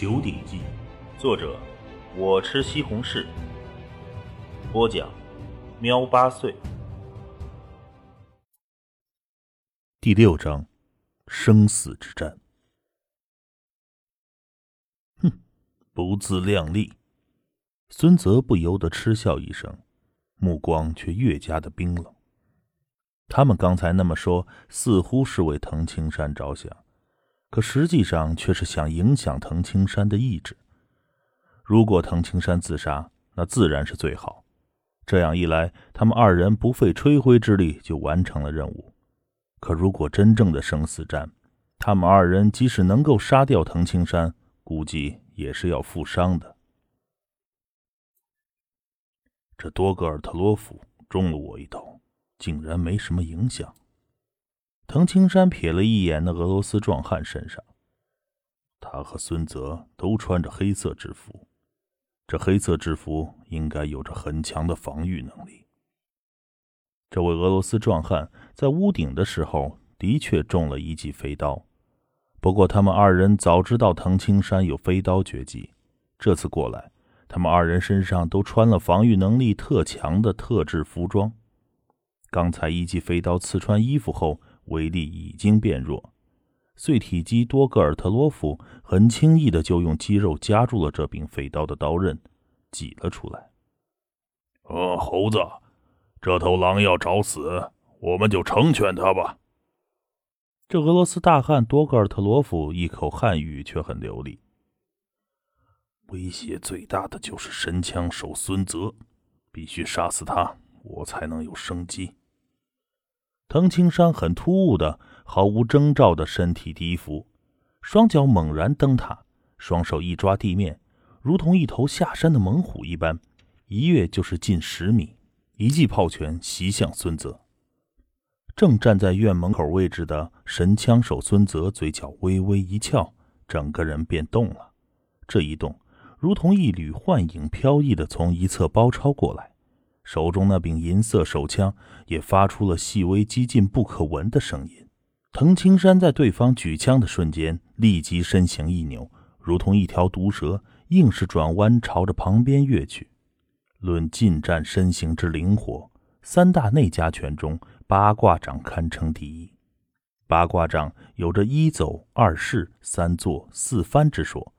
九鼎记》，作者我吃西红柿，播讲喵八岁。第六章：生死之战。哼，不自量力！孙泽不由得嗤笑一声，目光却越加的冰冷。他们刚才那么说，似乎是为藤青山着想，可实际上却是想影响藤青山的意志。如果藤青山自杀，那自然是最好。这样一来，他们二人不费吹灰之力就完成了任务。可如果真正的生死战，他们二人即使能够杀掉藤青山，估计也是要负伤的。这多格尔特洛夫中了我一刀。竟然没什么影响。藤青山瞥了一眼那俄罗斯壮汉身上，他和孙泽都穿着黑色制服，这黑色制服应该有着很强的防御能力。这位俄罗斯壮汉在屋顶的时候的确中了一记飞刀，不过他们二人早知道藤青山有飞刀绝技，这次过来，他们二人身上都穿了防御能力特强的特制服装。刚才一记飞刀刺穿衣服后，威力已经变弱。碎体机多格尔特洛夫很轻易的就用肌肉夹住了这柄飞刀的刀刃，挤了出来。呃，猴子，这头狼要找死，我们就成全他吧。这俄罗斯大汉多格尔特罗夫一口汉语却很流利。威胁最大的就是神枪手孙泽，必须杀死他，我才能有生机。藤青山很突兀的、毫无征兆的身体低伏，双脚猛然蹬踏，双手一抓地面，如同一头下山的猛虎一般，一跃就是近十米，一记炮拳袭向孙泽。正站在院门口位置的神枪手孙泽，嘴角微微一翘，整个人便动了。这一动，如同一缕幻影飘逸的从一侧包抄过来。手中那柄银色手枪也发出了细微、几近不可闻的声音。藤青山在对方举枪的瞬间，立即身形一扭，如同一条毒蛇，硬是转弯朝着旁边跃去。论近战身形之灵活，三大内家拳中，八卦掌堪称第一。八卦掌有着一走、二式、三坐、四翻之说，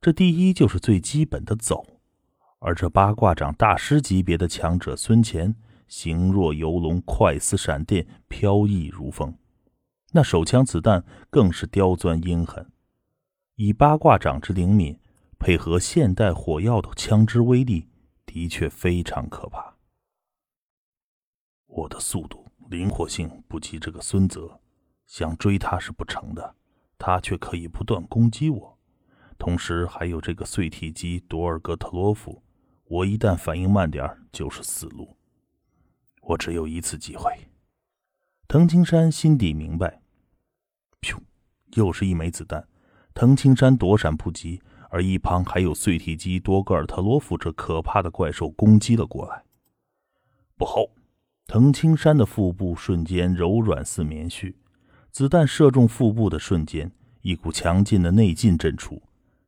这第一就是最基本的走。而这八卦掌大师级别的强者孙乾，形若游龙，快似闪电，飘逸如风。那手枪子弹更是刁钻阴狠。以八卦掌之灵敏，配合现代火药的枪支威力，的确非常可怕。我的速度、灵活性不及这个孙泽，想追他是不成的。他却可以不断攻击我，同时还有这个碎体机多尔戈特洛夫。我一旦反应慢点就是死路。我只有一次机会。藤青山心底明白。噗，又是一枚子弹。藤青山躲闪不及，而一旁还有碎体机多格尔特洛夫这可怕的怪兽攻击了过来。不好！藤青山的腹部瞬间柔软似棉絮，子弹射中腹部的瞬间，一股强劲的内劲震出，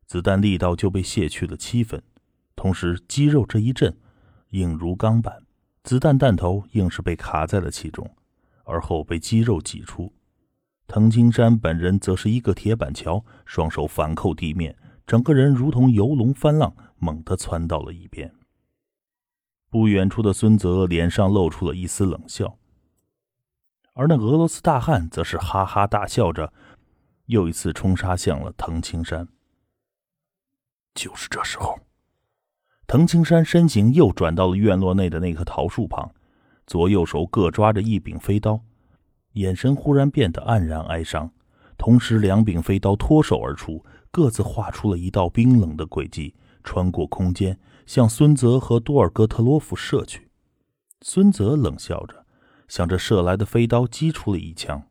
子弹力道就被卸去了七分。同时，肌肉这一震，硬如钢板，子弹弹头硬是被卡在了其中，而后被肌肉挤出。藤青山本人则是一个铁板桥，双手反扣地面，整个人如同游龙翻浪，猛地窜到了一边。不远处的孙泽脸上露出了一丝冷笑，而那俄罗斯大汉则是哈哈大笑着，又一次冲杀向了藤青山。就是这时候。藤青山身形又转到了院落内的那棵桃树旁，左右手各抓着一柄飞刀，眼神忽然变得黯然哀伤。同时，两柄飞刀脱手而出，各自画出了一道冰冷的轨迹，穿过空间，向孙泽和多尔戈特洛夫射去。孙泽冷笑着，向着射来的飞刀击出了一枪。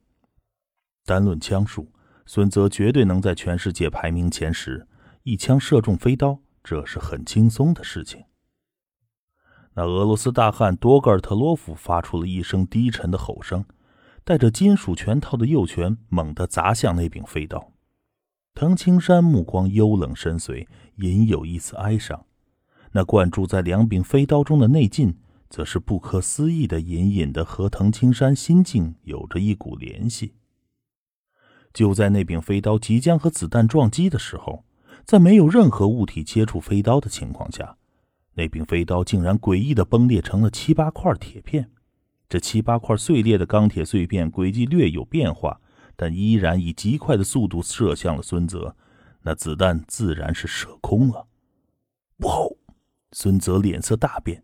单论枪术，孙泽绝对能在全世界排名前十，一枪射中飞刀。这是很轻松的事情。那俄罗斯大汉多格尔特洛夫发出了一声低沉的吼声，带着金属拳套的右拳猛地砸向那柄飞刀。藤青山目光幽冷深邃，隐有一丝哀伤。那灌注在两柄飞刀中的内劲，则是不可思议的，隐隐的和藤青山心境有着一股联系。就在那柄飞刀即将和子弹撞击的时候，在没有任何物体接触飞刀的情况下，那柄飞刀竟然诡异的崩裂成了七八块铁片。这七八块碎裂的钢铁碎片轨迹略有变化，但依然以极快的速度射向了孙泽。那子弹自然是射空了。不好！孙泽脸色大变。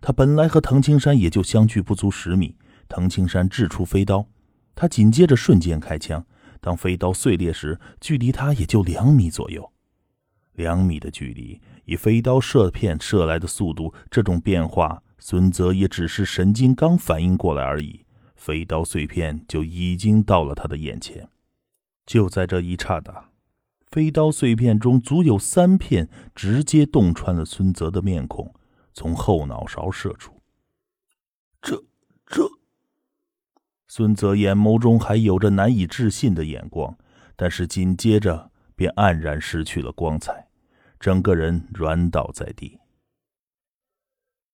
他本来和藤青山也就相距不足十米，藤青山掷出飞刀，他紧接着瞬间开枪。当飞刀碎裂时，距离他也就两米左右。两米的距离，以飞刀射片射来的速度，这种变化，孙泽也只是神经刚反应过来而已，飞刀碎片就已经到了他的眼前。就在这一刹那，飞刀碎片中足有三片直接洞穿了孙泽的面孔，从后脑勺射出。这这，孙泽眼眸中还有着难以置信的眼光，但是紧接着。便黯然失去了光彩，整个人软倒在地。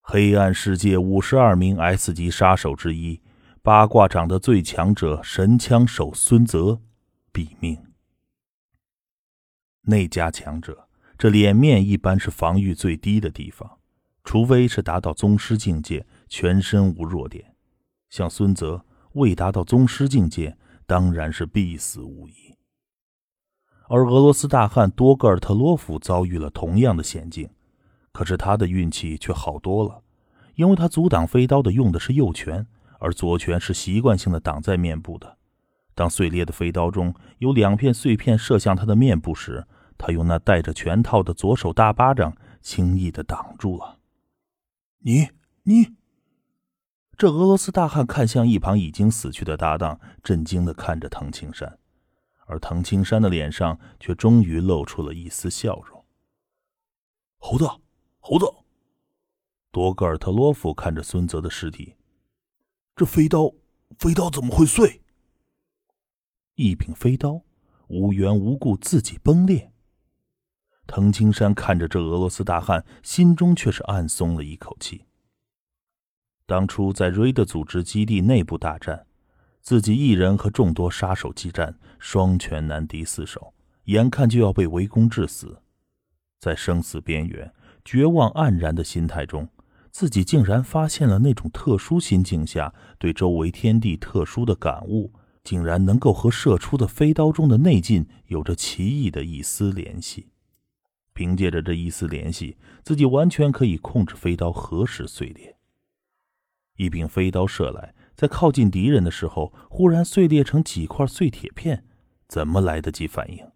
黑暗世界五十二名 S 级杀手之一，八卦掌的最强者神枪手孙泽毙命。那家强者，这脸面一般是防御最低的地方，除非是达到宗师境界，全身无弱点。像孙泽未达到宗师境界，当然是必死无疑。而俄罗斯大汉多格尔特洛夫遭遇了同样的险境，可是他的运气却好多了，因为他阻挡飞刀的用的是右拳，而左拳是习惯性的挡在面部的。当碎裂的飞刀中有两片碎片射向他的面部时，他用那带着拳套的左手大巴掌轻易的挡住了。你你，这俄罗斯大汉看向一旁已经死去的搭档，震惊的看着藤青山。而藤青山的脸上却终于露出了一丝笑容。猴子，猴子，多格尔特洛夫看着孙泽的尸体，这飞刀，飞刀怎么会碎？一柄飞刀无缘无故自己崩裂。藤青山看着这俄罗斯大汉，心中却是暗松了一口气。当初在瑞德组织基地内部大战。自己一人和众多杀手激战，双拳难敌四手，眼看就要被围攻致死，在生死边缘、绝望黯然的心态中，自己竟然发现了那种特殊心境下对周围天地特殊的感悟，竟然能够和射出的飞刀中的内劲有着奇异的一丝联系。凭借着这一丝联系，自己完全可以控制飞刀何时碎裂。一柄飞刀射来。在靠近敌人的时候，忽然碎裂成几块碎铁片，怎么来得及反应？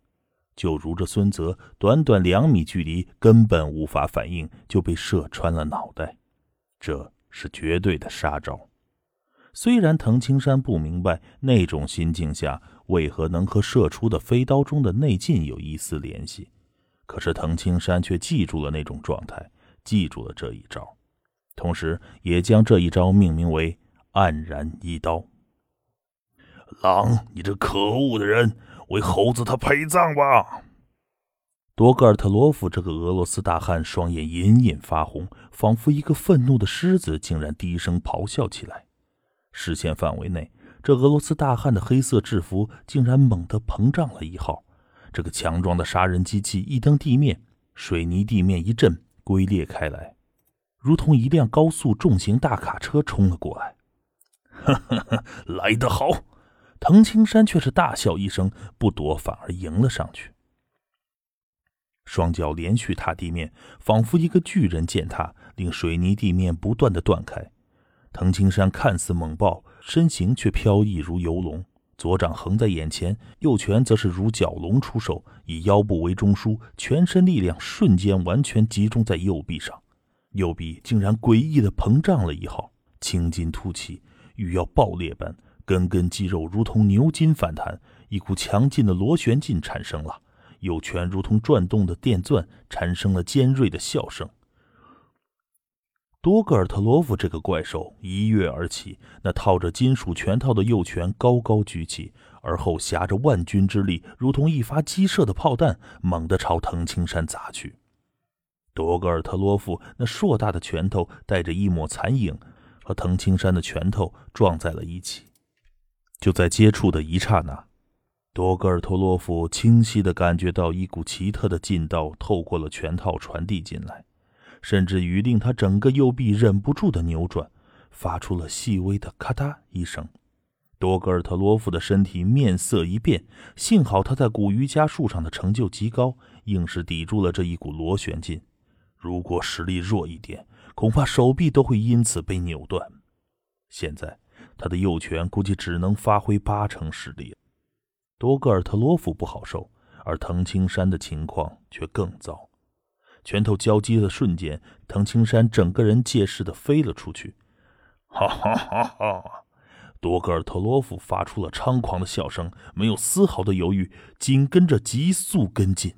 就如这孙泽，短短两米距离，根本无法反应，就被射穿了脑袋。这是绝对的杀招。虽然藤青山不明白那种心境下为何能和射出的飞刀中的内劲有一丝联系，可是藤青山却记住了那种状态，记住了这一招，同时也将这一招命名为。黯然一刀，狼，你这可恶的人，为猴子他陪葬吧！多格尔特罗夫这个俄罗斯大汉双眼隐隐发红，仿佛一个愤怒的狮子，竟然低声咆哮起来。视线范围内，这俄罗斯大汉的黑色制服竟然猛地膨胀了一号。这个强壮的杀人机器一蹬地面，水泥地面一震，龟裂开来，如同一辆高速重型大卡车冲了过来。哈哈，来得好！藤青山却是大笑一声，不躲，反而迎了上去。双脚连续踏地面，仿佛一个巨人践踏，令水泥地面不断的断开。藤青山看似猛暴，身形却飘逸如游龙，左掌横在眼前，右拳则是如蛟龙出手，以腰部为中枢，全身力量瞬间完全集中在右臂上，右臂竟然诡异的膨胀了一号，青筋突起。欲要爆裂般，根根肌肉如同牛筋反弹，一股强劲的螺旋劲产生了。右拳如同转动的电钻，产生了尖锐的笑声。多格尔特罗夫这个怪兽一跃而起，那套着金属拳套的右拳高高举起，而后挟着万钧之力，如同一发激射的炮弹，猛地朝藤青山砸去。多格尔特罗夫那硕大的拳头带着一抹残影，和藤青山的拳头撞在了一起。就在接触的一刹那，多格尔托洛夫清晰地感觉到一股奇特的劲道透过了拳套传递进来，甚至于令他整个右臂忍不住的扭转，发出了细微的咔嗒一声。多格尔特洛夫的身体面色一变，幸好他在古瑜伽术上的成就极高，硬是抵住了这一股螺旋劲。如果实力弱一点，恐怕手臂都会因此被扭断。现在他的右拳估计只能发挥八成实力。多格尔特洛夫不好受，而藤青山的情况却更糟。拳头交击的瞬间，藤青山整个人借势的飞了出去。哈哈哈哈！多格尔特洛夫发出了猖狂的笑声，没有丝毫的犹豫，紧跟着急速跟进。